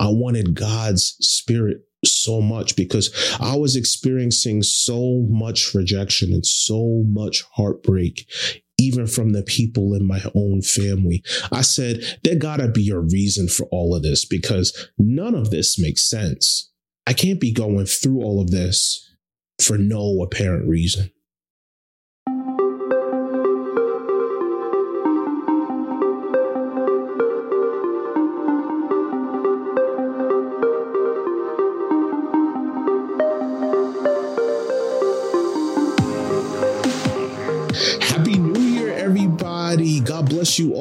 I wanted God's spirit so much because I was experiencing so much rejection and so much heartbreak, even from the people in my own family. I said, there gotta be a reason for all of this because none of this makes sense. I can't be going through all of this for no apparent reason.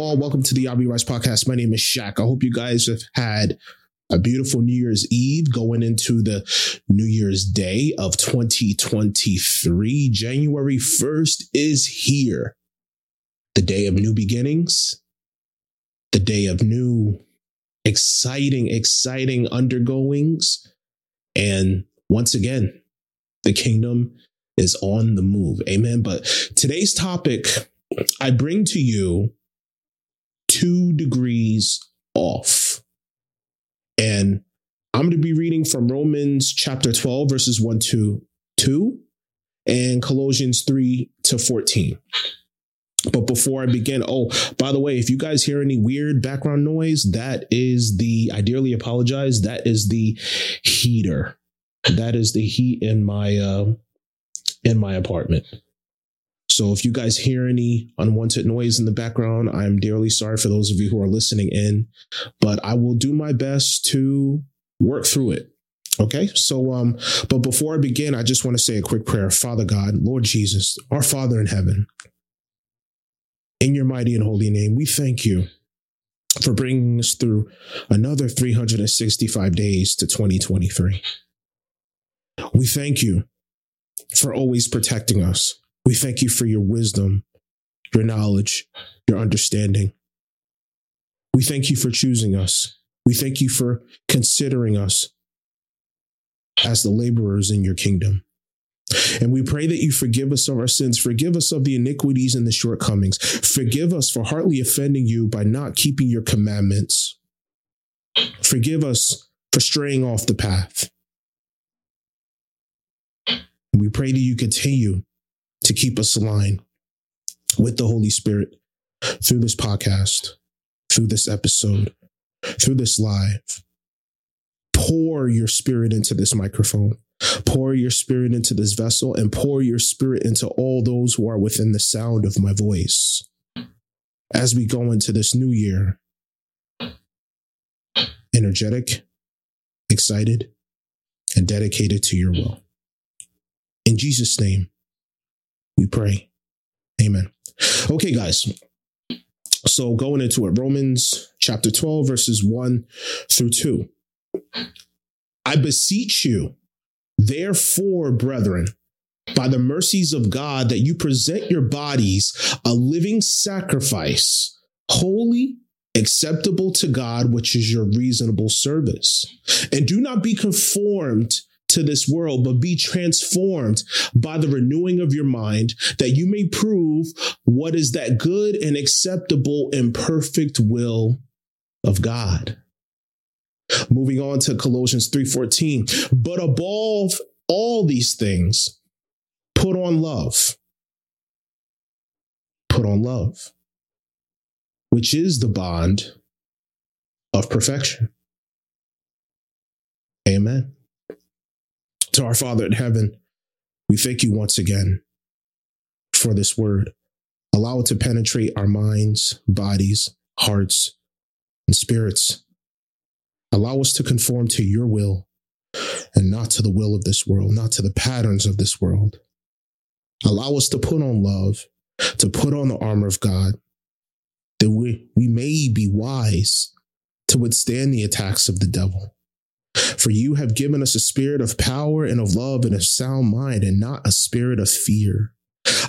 All. Welcome to the Yah We Rise podcast. My name is Shaq. I hope you guys have had a beautiful New Year's Eve going into the New Year's Day of 2023. January 1st is here. The day of new beginnings, the day of new, exciting, exciting undergoings. And once again, the kingdom is on the move. Amen. But today's topic I bring to you two degrees off. And I'm going to be reading from Romans chapter 12, verses 1 to 2, and Colossians 3 to 14. But before I begin, oh, by the way, if you guys hear any weird background noise, that is the, I dearly apologize, that is the heater. That is the heat in my, uh, in my apartment. So if you guys hear any unwanted noise in the background, I'm dearly sorry for those of you who are listening in, but I will do my best to work through it. Okay. So, um, but before I begin, I just want to say a quick prayer. Father God, Lord Jesus, our Father in heaven, in your mighty and holy name, we thank you for bringing us through another 365 days to 2023. We thank you for always protecting us. We thank you for your wisdom, your knowledge, your understanding. We thank you for choosing us. We thank you for considering us as the laborers in your kingdom. And we pray that you forgive us of our sins, forgive us of the iniquities and the shortcomings, forgive us for heartily offending you by not keeping your commandments. Forgive us for straying off the path. And we pray that you continue to keep us aligned with the Holy Spirit through this podcast, through this episode, through this live. Pour your spirit into this microphone. Pour your spirit into this vessel and pour your spirit into all those who are within the sound of my voice. As we go into this new year, energetic, excited, and dedicated to your will. In Jesus' name, we pray. Amen. Okay, guys. So going into it, Romans chapter 12, verses 1 through 2. I beseech you, therefore, brethren, by the mercies of God, that you present your bodies a living sacrifice, holy, acceptable to God, which is your reasonable service. And do not be conformed to this world, but be transformed by the renewing of your mind that you may prove what is that good and acceptable and perfect will of God. Moving on to Colossians 3:14, but above all these things, put on love. Put on love, which is the bond of perfection. Amen. To our Father in heaven, we thank you once again for this word. Allow it to penetrate our minds, bodies, hearts, and spirits. Allow us to conform to your will and not to the will of this world, not to the patterns of this world. Allow us to put on love, to put on the armor of God, that we, we may be wise to withstand the attacks of the devil. For you have given us a spirit of power and of love and a sound mind, and not a spirit of fear.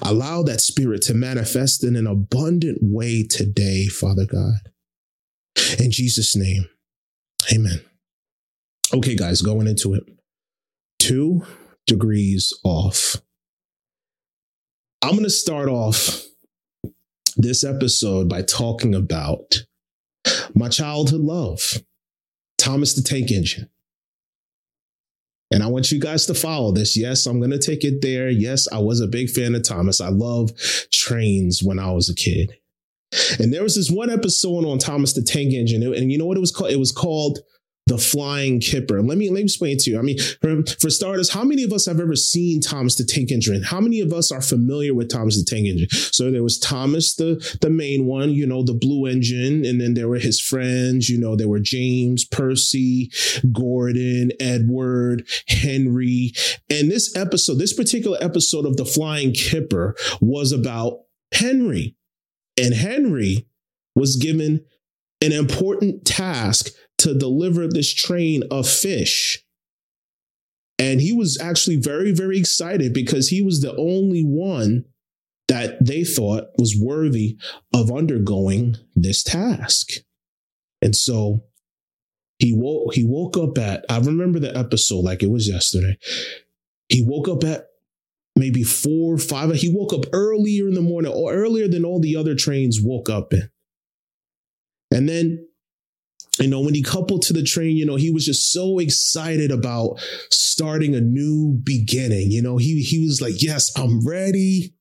Allow that spirit to manifest in an abundant way today, Father God. In Jesus' name, amen. Okay, guys, going into it. Two degrees off. I'm going to start off this episode by talking about my childhood love Thomas the Tank Engine. And I want you guys to follow this. Yes, I'm going to take it there. Yes, I was a big fan of Thomas. I love trains when I was a kid. And there was this one episode on Thomas the Tank Engine, and you know what it was called? It was called the flying kipper. Let me let me explain to you. I mean, for, for, starters, how many of us have ever seen Thomas the Tank Engine? How many of us are familiar with Thomas the Tank Engine? So there was Thomas, the the main one, you know, the blue engine, and then there were his friends. You know, there were James, Percy, Gordon, Edward, Henry, and this episode, this particular episode of the Flying Kipper, was about Henry, and Henry was given an important task to deliver this train of fish. And he was actually very, very excited because he was the only one that they thought was worthy of undergoing this task. And so he woke he woke up at I remember the episode like it was yesterday. He woke up at maybe four, five. He woke up earlier in the morning or earlier than all the other trains woke up in. And then you know, when he coupled to the train, you know, he was just so excited about starting a new beginning. You know, he he was like, "Yes, I'm ready."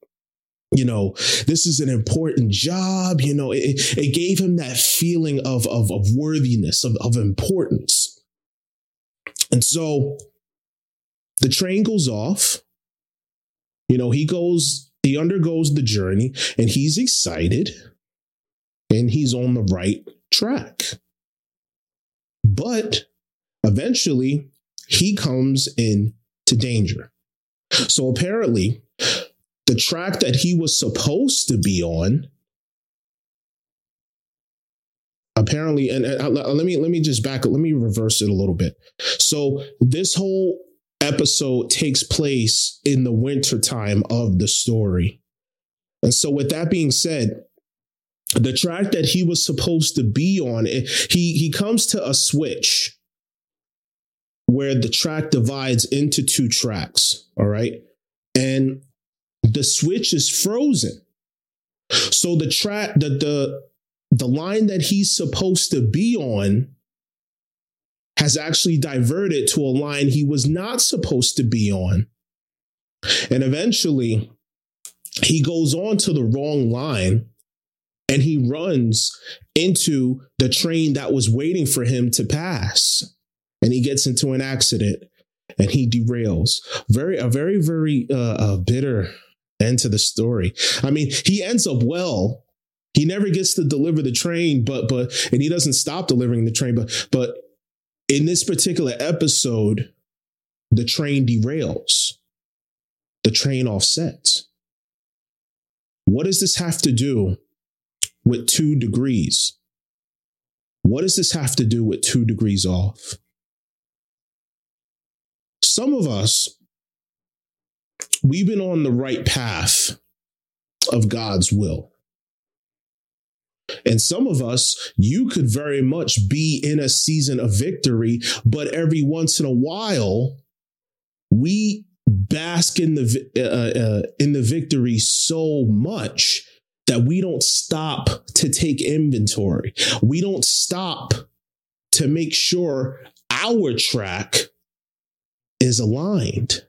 You know, this is an important job. You know, it, it gave him that feeling of of, of worthiness, of, of importance. And so the train goes off. You know, he goes, he undergoes the journey and he's excited and he's on the right track. But eventually, he comes into danger. So apparently, the track that he was supposed to be on apparently and, and, uh, let me let me just back let me reverse it a little bit so this whole episode takes place in the winter time of the story and so with that being said the track that he was supposed to be on, he he comes to a switch where the track divides into two tracks. All right. And the switch is frozen. So the track, the the the line that he's supposed to be on has actually diverted to a line he was not supposed to be on. And eventually he goes on to the wrong line and he runs into the train that was waiting for him to pass. And he gets into an accident and he derails. Very a very very uh, bitter end to the story. I mean he ends up well. He never gets to deliver the train but but and he doesn't stop delivering the train but but in this particular episode the train derails. The train offsets. What does this have to do with two degrees. What does this have to do with two degrees off? Some of us, we've been on the right path of God's will. And some of us, you could very much be in a season of victory, but every once in a while, we bask in the uh, uh, in the victory so much that we don't stop to take inventory. We don't stop to make sure our track is aligned.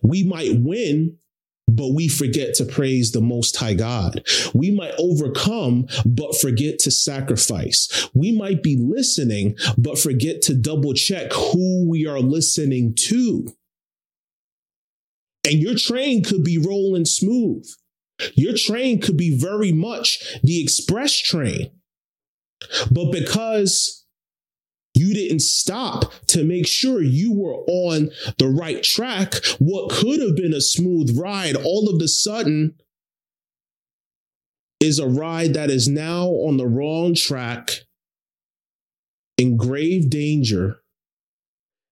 We might win, but we forget to praise the Most High God. We might overcome, but forget to sacrifice. We might be listening, but forget to double check who we are listening to. And your train could be rolling smooth. Your train could be very much the express train. But because you didn't stop to make sure you were on the right track, what could have been a smooth ride all of a sudden is a ride that is now on the wrong track, in grave danger,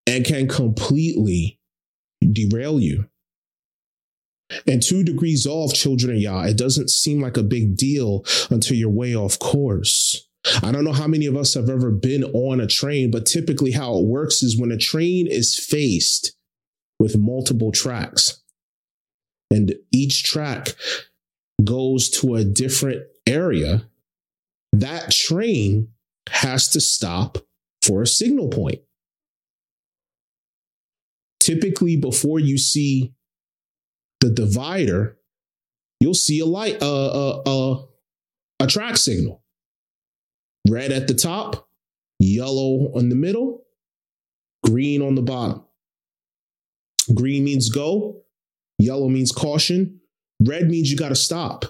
and can completely derail you. And two degrees off, children of Yah, it doesn't seem like a big deal until you're way off course. I don't know how many of us have ever been on a train, but typically how it works is when a train is faced with multiple tracks, and each track goes to a different area, that train has to stop for a signal point. Typically, before you see the divider, you'll see a light, uh, uh, uh, a track signal. Red at the top, yellow in the middle, green on the bottom. Green means go, yellow means caution, red means you got to stop.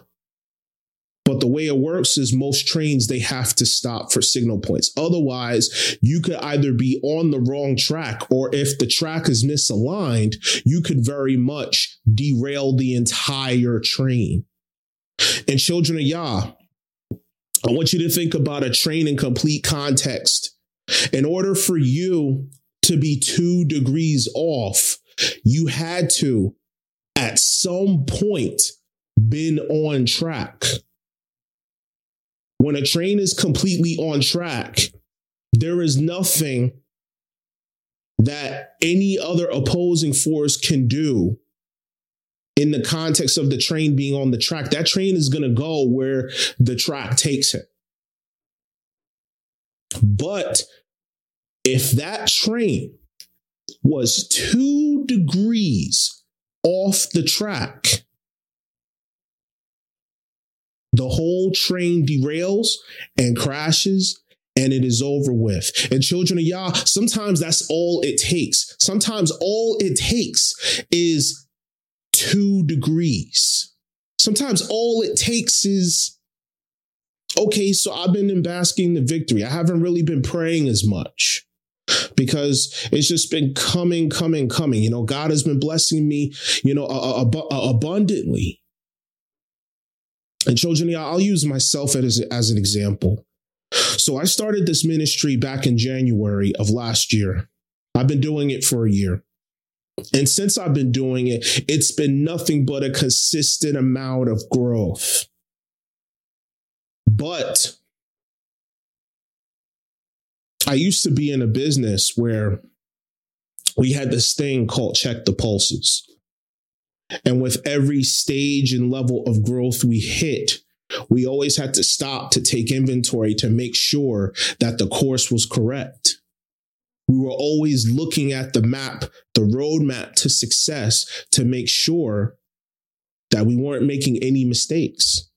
But the way it works is most trains, they have to stop for signal points. Otherwise, you could either be on the wrong track, or if the track is misaligned, you could very much derail the entire train. And children of Yah, I want you to think about a train in complete context. In order for you to be two degrees off, you had to, at some point, been on track. When a train is completely on track, there is nothing that any other opposing force can do in the context of the train being on the track. That train is going to go where the track takes it. But if that train was two degrees off the track, the whole train derails and crashes and it is over with. And children of Yah, sometimes that's all it takes. Sometimes all it takes is two degrees. Sometimes all it takes is, okay, so I've been in basking the victory. I haven't really been praying as much because it's just been coming, coming, coming. You know, God has been blessing me, you know, abundantly. And children, I'll use myself as, as an example. So I started this ministry back in January of last year. I've been doing it for a year. And since I've been doing it, it's been nothing but a consistent amount of growth. But I used to be in a business where we had this thing called check the pulses. And with every stage and level of growth we hit, we always had to stop to take inventory to make sure that the course was correct. We were always looking at the map, the roadmap to success to make sure that we weren't making any mistakes.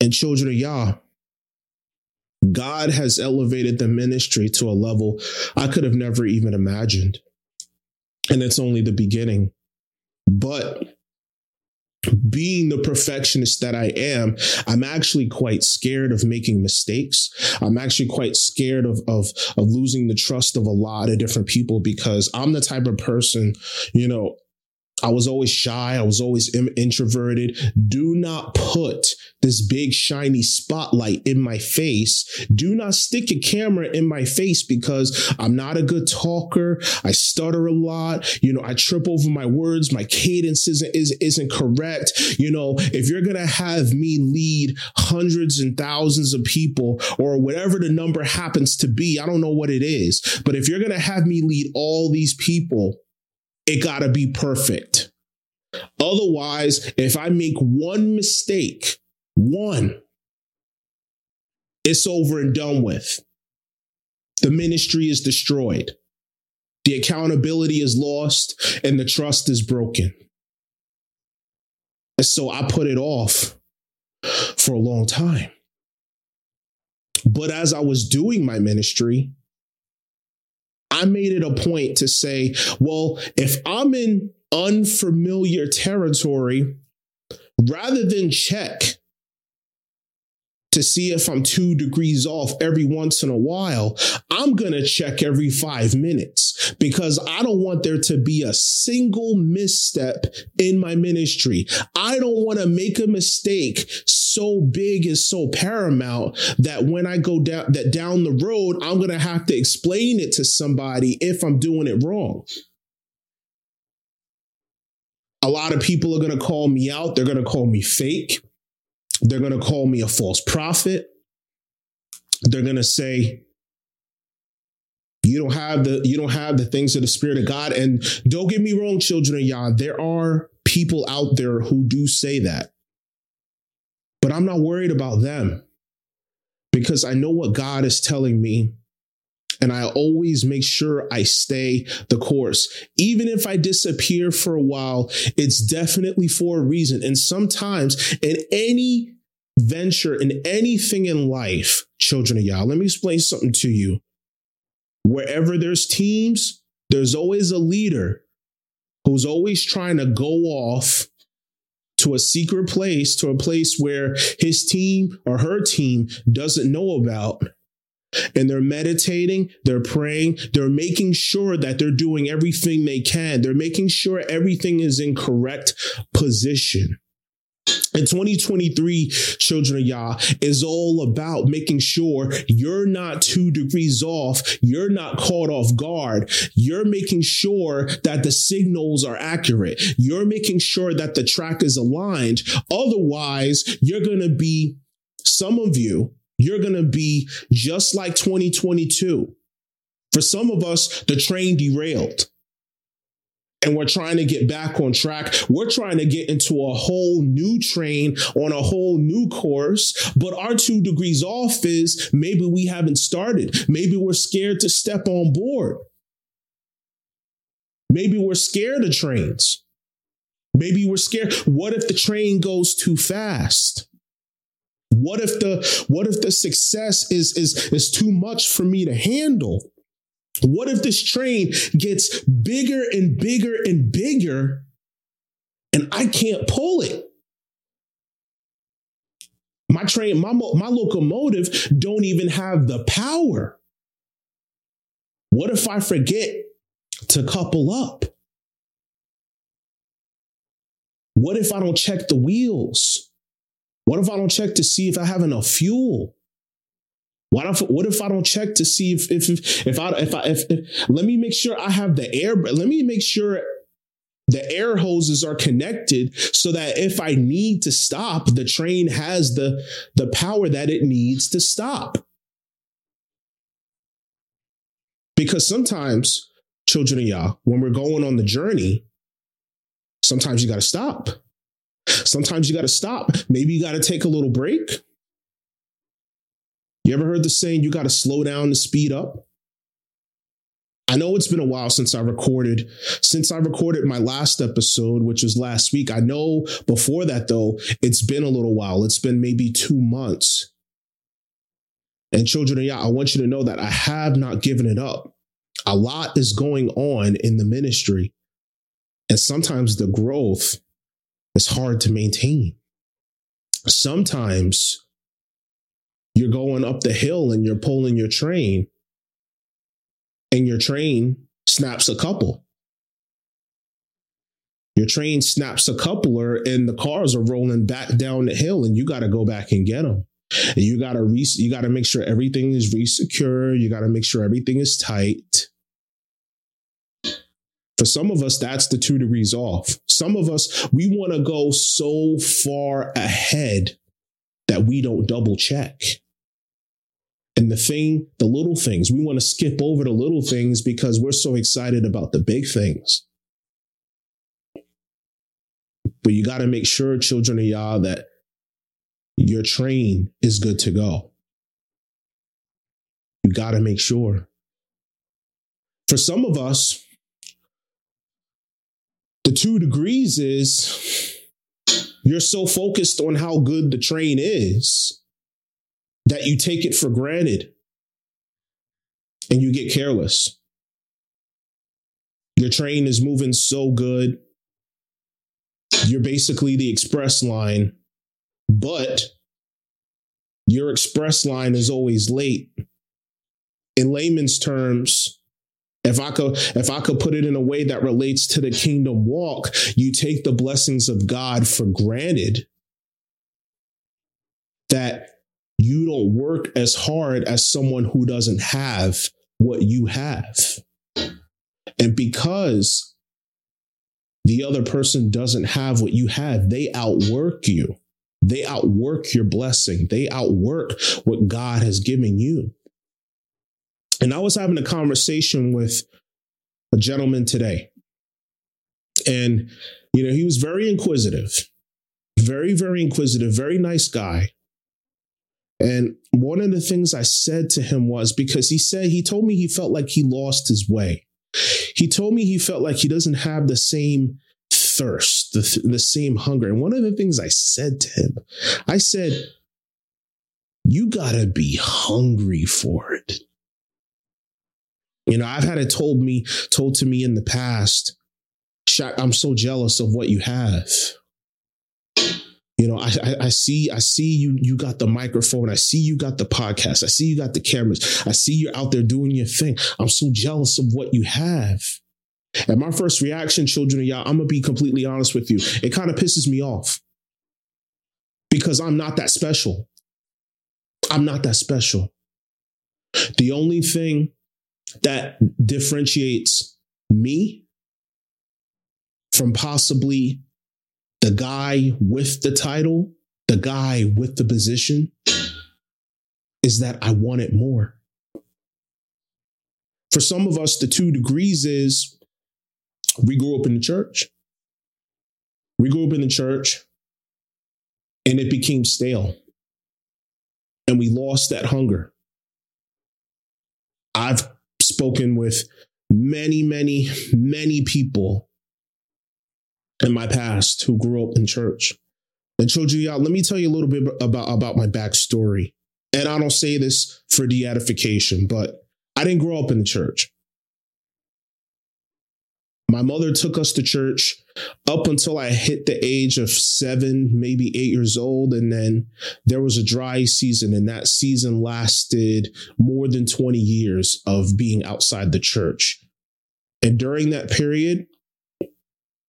And children of Yah, God has elevated the ministry to a level I could have never even imagined. And it's only the beginning. But being the perfectionist that I am, I'm actually quite scared of making mistakes. I'm actually quite scared of, of, of losing the trust of a lot of different people because I'm the type of person, you know, I was always shy. I was always introverted. Do not put this big shiny spotlight in my face. Do not stick a camera in my face because I'm not a good talker. I stutter a lot. You know, I trip over my words. My cadence isn't, is, isn't correct. You know, if you're going to have me lead hundreds and thousands of people or whatever the number happens to be, I don't know what it is, but if you're going to have me lead all these people, it got to be perfect. Otherwise, if I make one mistake, one, it's over and done with. The ministry is destroyed. The accountability is lost and the trust is broken. And so I put it off for a long time. But as I was doing my ministry, I made it a point to say, well, if I'm in unfamiliar territory, rather than check to see if I'm two degrees off every once in a while, I'm going to check every five minutes because I don't want there to be a single misstep in my ministry. I don't want to make a mistake so big and so paramount that when I go down that down the road, I'm going to have to explain it to somebody if I'm doing it wrong. A lot of people are going to call me out. They're going to call me fake. They're going to call me a false prophet. They're going to say, you don't have the you don't have the things of the spirit of God. And don't get me wrong, children of Yah, there are people out there who do say that. But I'm not worried about them because I know what God is telling me. And I always make sure I stay the course. Even if I disappear for a while, it's definitely for a reason. And sometimes in any venture, in anything in life, children of Yah, let me explain something to you. Wherever there's teams, there's always a leader who's always trying to go off to a secret place, to a place where his team or her team doesn't know about. And they're meditating, they're praying, they're making sure that they're doing everything they can. They're making sure everything is in correct position. In 2023, children of Yah is all about making sure you're not two degrees off. You're not caught off guard. You're making sure that the signals are accurate. You're making sure that the track is aligned. Otherwise, you're going to be, some of you, you're going to be just like 2022. For some of us, the train derailed and we're trying to get back on track. We're trying to get into a whole new train on a whole new course. But our two degrees off is maybe we haven't started. Maybe we're scared to step on board. Maybe we're scared of trains. Maybe we're scared. What if the train goes too fast? What if the what if the success is is is too much for me to handle? What if this train gets bigger and bigger and bigger and I can't pull it? My train, my, my locomotive don't even have the power. What if I forget to couple up? What if I don't check the wheels? What if I don't check to see if I have enough fuel? What if what if I don't check to see if if if, if I if I if, if let me make sure I have the air let me make sure the air hoses are connected so that if I need to stop, the train has the the power that it needs to stop. Because sometimes, children of Yah, when we're going on the journey, sometimes you got to stop. Sometimes you got to stop. Maybe you got to take a little break. You ever heard the saying, you got to slow down to speed up? I know it's been a while since I recorded, since I recorded my last episode, which was last week. I know before that, though, it's been a little while. It's been maybe two months. And children of Yah, I want you to know that I have not given it up. A lot is going on in the ministry. And sometimes the growth is hard to maintain. Sometimes you're going up the hill and you're pulling your train, and your train snaps a couple. Your train snaps a coupler, and the cars are rolling back down the hill, and you got to go back and get them. And you got to re- you got to make sure everything is resecure. You got to make sure everything is tight. For some of us, that's the two degrees off. Some of us, we want to go so far ahead that we don't double check. And the thing, the little things, we want to skip over the little things because we're so excited about the big things. But you got to make sure, children of Yah, that your train is good to go. You got to make sure. For some of us, the two degrees is you're so focused on how good the train is that you take it for granted and you get careless. Your train is moving so good. You're basically the express line, but your express line is always late. In layman's terms, if I could if I could put it in a way that relates to the kingdom walk, you take the blessings of God for granted. That you don't work as hard as someone who doesn't have what you have. And because the other person doesn't have what you have, they outwork you. They outwork your blessing. They outwork what God has given you. And I was having a conversation with a gentleman today. And, you know, he was very inquisitive, very, very inquisitive, very nice guy. And one of the things I said to him was because he said, he told me he felt like he lost his way. He told me he felt like he doesn't have the same thirst, the, the same hunger. And one of the things I said to him, I said, you gotta be hungry for it. You know, I've had it told me, told to me in the past, I'm so jealous of what you have. You know, I, I, I see I see you you got the microphone. I see you got the podcast. I see you got the cameras. I see you're out there doing your thing. I'm so jealous of what you have. And my first reaction, children of Yah, I'm gonna be completely honest with you. It kind of pisses me off because I'm not that special. I'm not that special. The only thing that differentiates me from possibly the guy with the title, the guy with the position, is that I want it more. For some of us, the two degrees is we grew up in the church. We grew up in the church and it became stale. And we lost that hunger. I've spoken with many, many, many people in my past who grew up in church. And children, y'all, let me tell you a little bit about, about my backstory. And I don't say this for the edification, but I didn't grow up in the church. My mother took us to church up until I hit the age of seven, maybe eight years old. And then there was a dry season, and that season lasted more than 20 years of being outside the church. And during that period,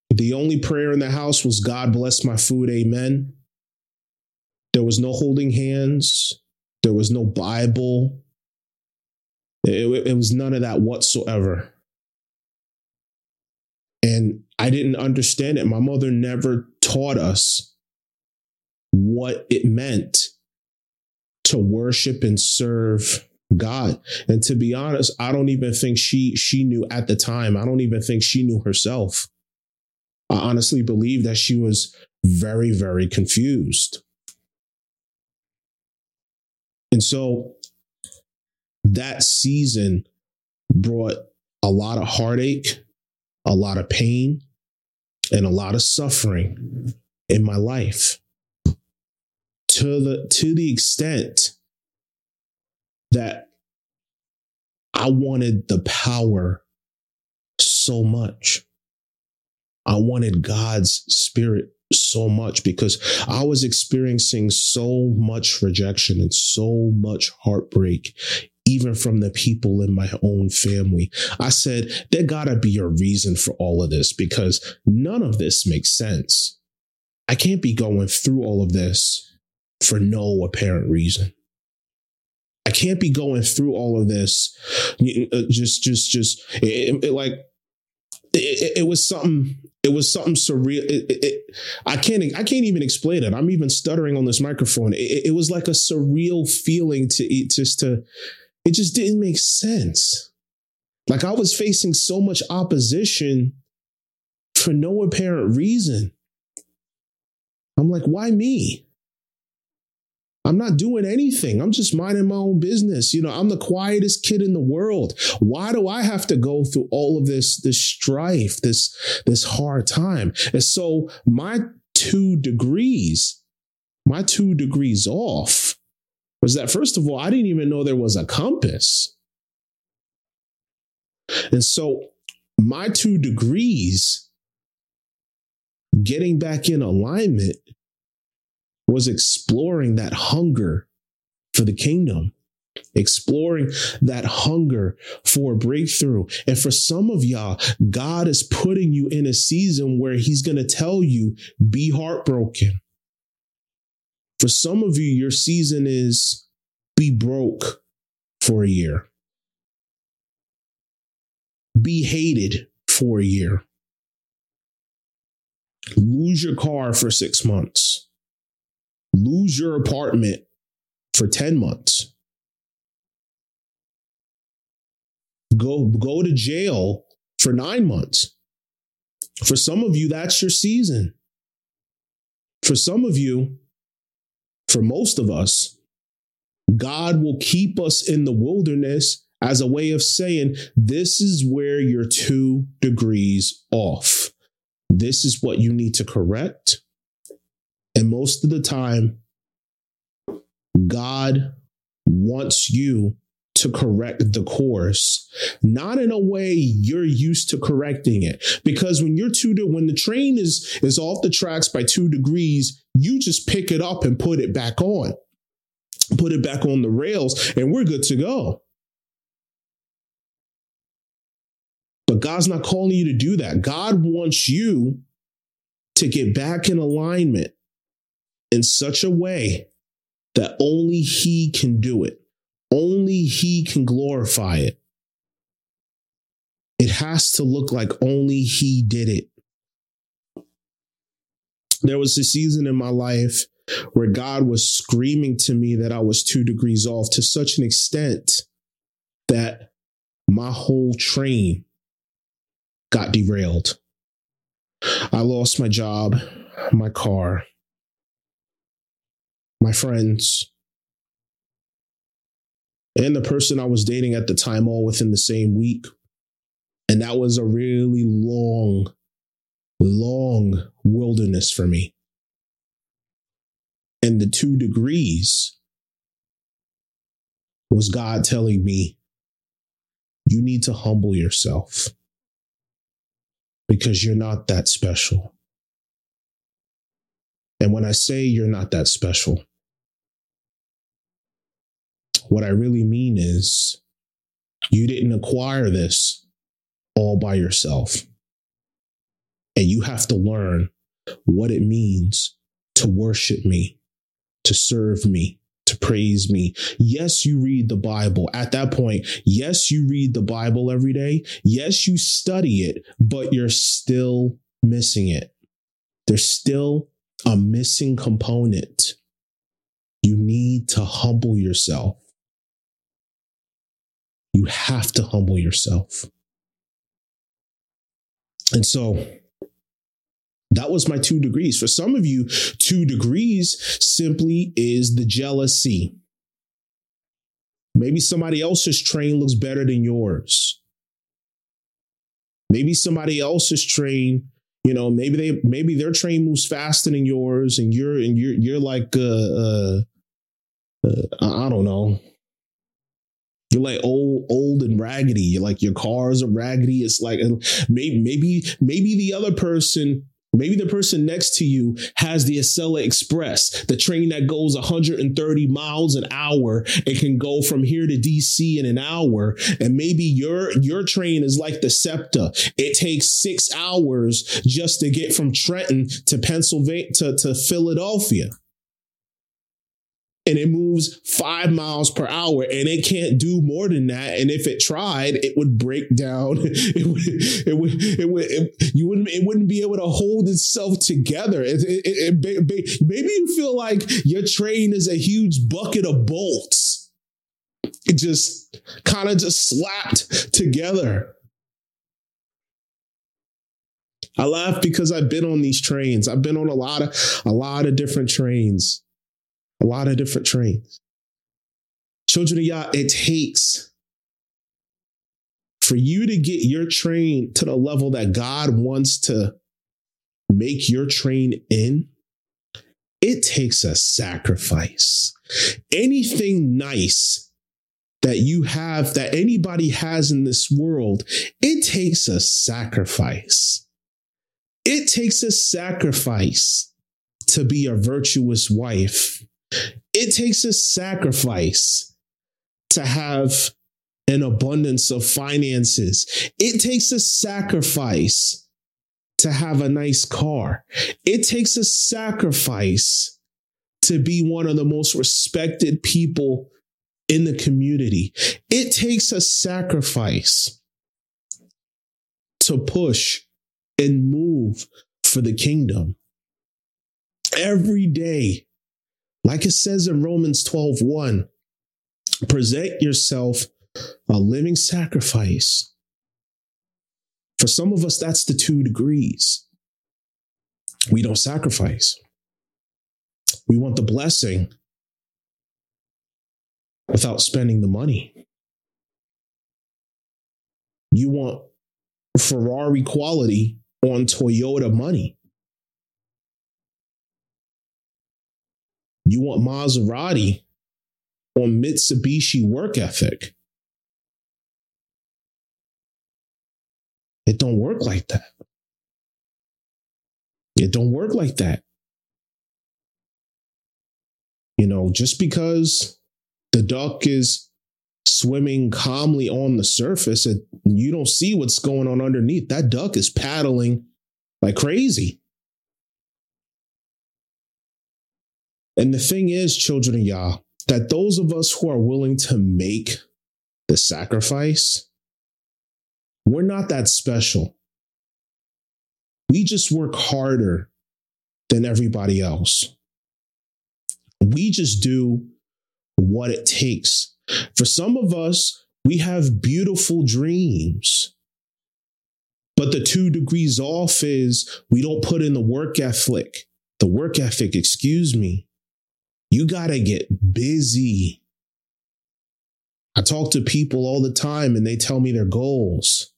the only prayer in the house was, God bless my food, amen. There was no holding hands, there was no Bible. It, it was none of that whatsoever. And I didn't understand it. My mother never taught us what it meant to worship and serve God. And to be honest, I don't even think she she knew at the time. I don't even think she knew herself. I honestly believe that she was very very confused. And so that season brought a lot of heartache, a lot of pain, and a lot of suffering in my life to the to the extent that I wanted the power so much. I wanted God's spirit so much because I was experiencing so much rejection and so much heartbreak even from the people in my own family. I said, there gotta be a reason for all of this because none of this makes sense. I can't be going through all of this for no apparent reason. I can't be going through all of this uh, just, just, just it, it, like it, it, was something. It was something surreal. I can't. I can't even explain it. I'm even stuttering on this microphone. It, was like a surreal feeling to eat just to it just didn't make sense. Like I was facing so much opposition for no apparent reason. I'm like, why me? I'm not doing anything. I'm just minding my own business. You know, I'm the quietest kid in the world. Why do I have to go through all of this this strife, this this hard time? And so my 2 degrees, my 2 degrees off was that first of all, I didn't even know there was a compass. And so my two degrees getting back in alignment was exploring that hunger for the kingdom, exploring that hunger for breakthrough. And for some of y'all, God is putting you in a season where He's going to tell you, be heartbroken. For some of you, your season is be broke for a year, be hated for a year, lose your car for six months, lose your apartment for 10 months. Go, go to jail for nine months. For some of you, that's your season. For some of you, for most of us, God will keep us in the wilderness as a way of saying, this is where you're two degrees off. This is what you need to correct. And most of the time, God wants you to correct the course, not in a way you're used to correcting it. Because when you're two when the train is is off the tracks by two degrees, you just pick it up and put it back on, put it back on the rails, and we're good to go. But God's not calling you to do that. God wants you to get back in alignment in such a way that only He can do it. Only He can glorify it. It has to look like only He did it. There was a season in my life where God was screaming to me that I was two degrees off to such an extent that my whole train got derailed. I lost my job, my car, my friends, and the person I was dating at the time all within the same week. And that was a really long, long wilderness for me. And the two degrees was God telling me, you need to humble yourself because you're not that special. And when I say you're not that special, what I really mean is you didn't acquire this all by yourself. And you have to learn what it means to worship me, to serve me, to praise me. Yes, you read the Bible. At that point, yes, you read the Bible every day. Yes, you study it, but you're still missing it. There's still a missing component. You need to humble yourself. You have to humble yourself. And so that was my two degrees. For some of you, two degrees simply is the jealousy. Maybe somebody else's train looks better than yours. Maybe somebody else's train, you know, maybe they maybe their train moves faster than yours, and you're and you're you're like uh, uh, uh I don't know, you're like old, old and raggedy. You're like your cars are raggedy. It's like uh, maybe, maybe, maybe the other person, maybe the person next to you has the Acela Express, the train that goes 130 miles an hour. It can go from here to DC in an hour. And maybe your your train is like the SEPTA. It takes six hours just to get from Trenton to Pennsylvania to, to Philadelphia and it moves five miles per hour and it can't do more than that. And if it tried, it would break down. It would, it would, it would, it, you wouldn't, it wouldn't be able to hold itself together. It, it, maybe you feel like your train is a huge bucket of bolts. It just kind of just slapped together. I laugh because I've been on these trains. I've been on a lot of a lot of different trains a lot of different trains. Children of Yah, it takes for you to get your train to the level that God wants to make your train in. It takes a sacrifice. Anything nice that you have, that anybody has in this world, it takes a sacrifice. It takes a sacrifice to be a virtuous wife. It takes a sacrifice to have an abundance of finances. It takes a sacrifice to have a nice car. It takes a sacrifice to be one of the most respected people in the community. It takes a sacrifice to push and move for the kingdom. Every day, like it says in Romans 12 1, present yourself a living sacrifice. For some of us, that's the two degrees. We don't sacrifice. We want the blessing, without spending the money. You want Ferrari quality on Toyota money. You want Maserati on Mitsubishi work ethic. It don't work like that. It don't work like that. You know, just because the duck is swimming calmly on the surface and you don't see what's going on underneath, that duck is paddling like crazy. And the thing is, children of Yah, that those of us who are willing to make the sacrifice, we're not that special. We just work harder than everybody else. We just do what it takes. For some of us, we have beautiful dreams. But the two degrees off is we don't put in the work ethic. The work ethic, excuse me. You got to get busy. I talk to people all the time and they tell me their goals.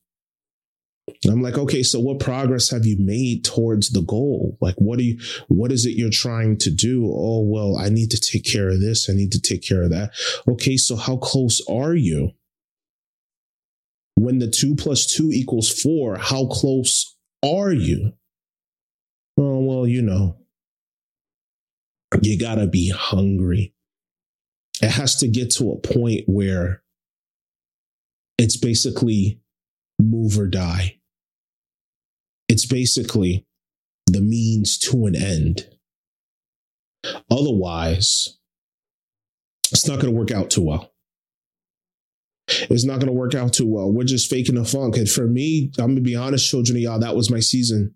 I'm like, okay, so what progress have you made towards the goal? Like, what do you, what is it you're trying to do? Oh, well, I need to take care of this. I need to take care of that. Okay, so how close are you? When the two plus two equals four, how close are you? Oh, well, you know, you gotta be hungry. It has to get to a point where it's basically move or die. It's basically the means to an end. Otherwise, it's not going to work out too well. It's not going to work out too well. We're just faking the funk. And for me, I'm going to be honest, children of Yah, that was my season.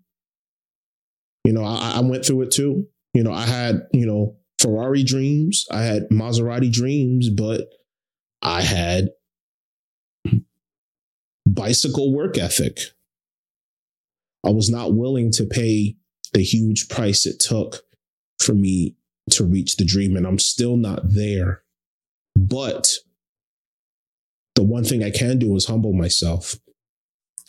You know, I, I went through it too. You know, I had, you know, Ferrari dreams, I had Maserati dreams, but I had bicycle work ethic. I was not willing to pay the huge price it took for me to reach the dream, and I'm still not there. But the one thing I can do is humble myself.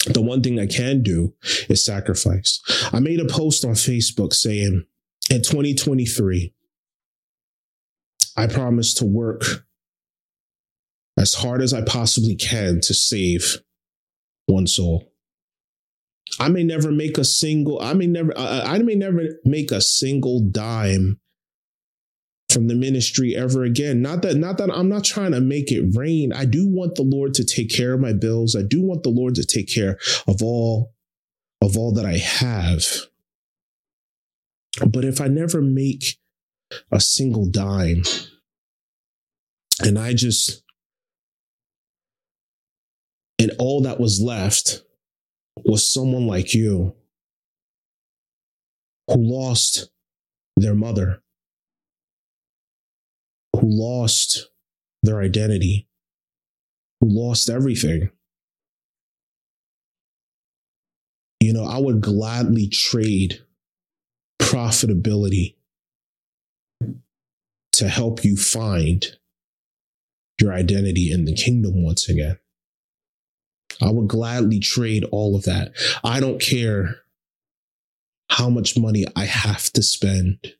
The one thing I can do is sacrifice. I made a post on Facebook saying, in 2023, I promise to work as hard as I possibly can to save one soul. I may never make a single, I may never, I, I may never make a single dime from the ministry ever again. Not that, not that I'm not trying to make it rain. I do want the Lord to take care of my bills. I do want the Lord to take care of all, of all that I have. But if I never make a single dime and I just and all that was left was someone like you who lost their mother, who lost their identity, who lost everything. You know, I would gladly trade profitability to help you find your identity in the kingdom once again. I would gladly trade all of that. I don't care how much money I have to spend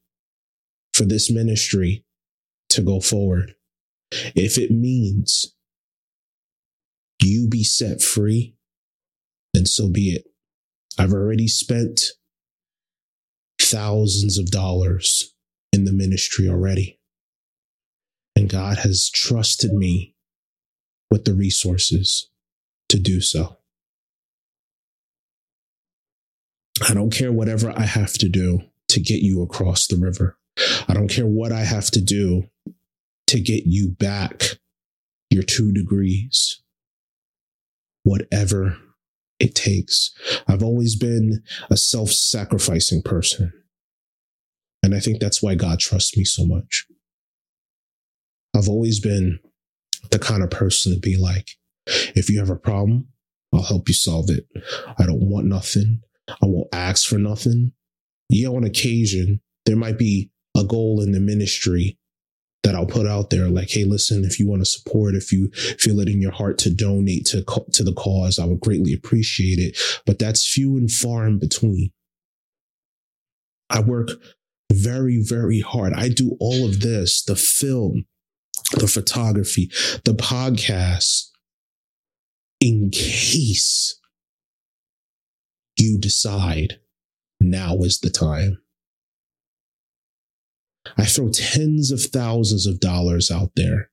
for this ministry to go forward. If it means you be set free, then so be it. I've already spent thousands of dollars in the ministry already. And God has trusted me with the resources to do so. I don't care whatever I have to do to get you across the river. I don't care what I have to do to get you back your two degrees. Whatever it takes. I've always been a self sacrificing person. And I think that's why God trusts me so much. I've always been the kind of person to be like, if you have a problem, I'll help you solve it. I don't want nothing. I won't ask for nothing. Yeah, on occasion, there might be a goal in the ministry that I'll put out there. Like, hey, listen, if you want to support, if you feel it in your heart to donate to to the cause, I would greatly appreciate it. But that's few and far in between. I work very, very hard. I do all of this, the film, the photography, the podcast, in case you decide now is the time. I throw tens of thousands of dollars out there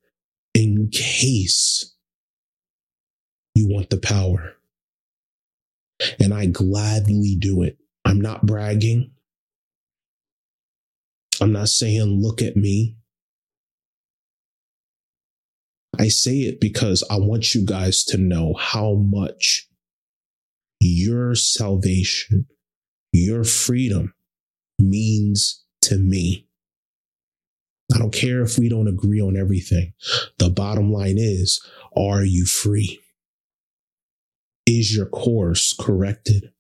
in case you want the power. And I gladly do it. I'm not bragging. I'm not saying, look at me. I say it because I want you guys to know how much your salvation, your freedom means to me. I don't care if we don't agree on everything. The bottom line is, are you free? Is your course corrected?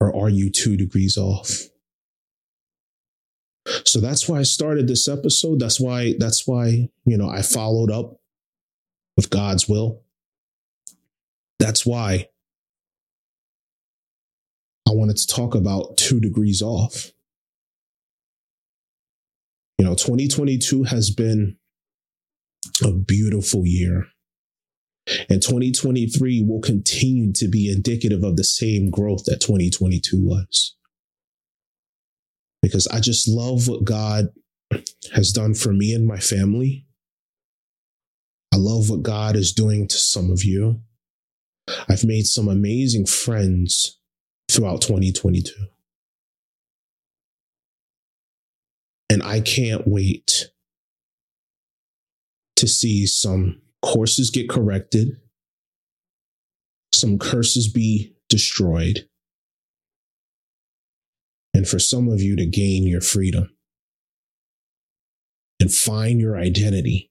Or are you two degrees off? So that's why I started this episode. That's why, that's why, you know, I followed up with God's will. That's why I wanted to talk about two degrees off. You know, 2022 has been a beautiful year. And 2023 will continue to be indicative of the same growth that 2022 was because I just love what God has done for me and my family. I love what God is doing to some of you. I've made some amazing friends throughout 2022. And I can't wait to see some courses get corrected, some curses be destroyed, and for some of you to gain your freedom and find your identity,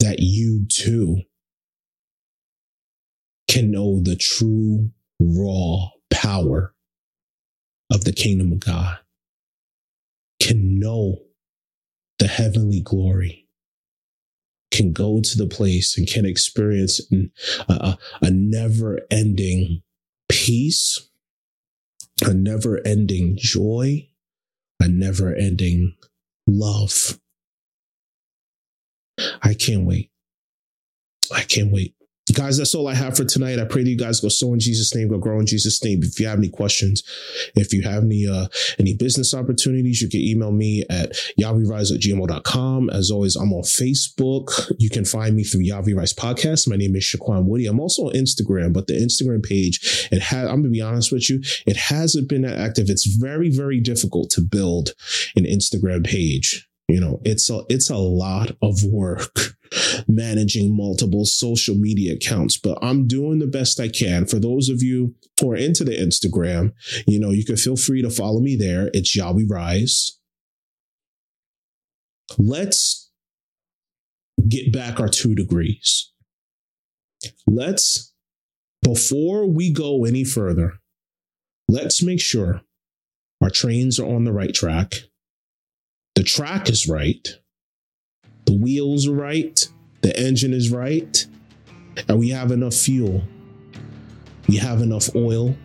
that you too can know the true, raw power of the kingdom of God, can know the heavenly glory, can go to the place and can experience a, a never ending peace a never ending joy, a never ending love. I can't wait. I can't wait. Guys, that's all I have for tonight. I pray that you guys go sow in Jesus' name, go grow in Jesus' name. If you have any questions, if you have any uh any business opportunities, you can email me at yavirise at gmail.com. As always, I'm on Facebook. You can find me through Yah We Rise Podcast. My name is Shaquan Woody. I'm also on Instagram, but the Instagram page, it has I'm gonna be honest with you, it hasn't been that active. It's very, very difficult to build an Instagram page. You know, it's a it's a lot of work managing multiple social media accounts, but I'm doing the best I can. For those of you who are into the Instagram, you know, you can feel free to follow me there. It's Yah We Rise. Let's get back our two degrees. Let's, before we go any further, let's make sure our trains are on the right track. The track is right the wheels are right, the engine is right, and we have enough fuel. We have enough oil,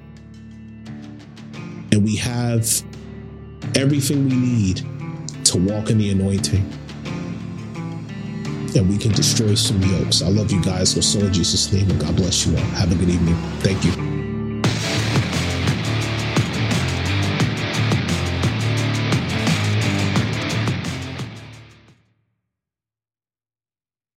and we have everything we need to walk in the anointing. And we can destroy some yokes. I love you guys. Go sow in Jesus' name, and God bless you all. Have a good evening. Thank you.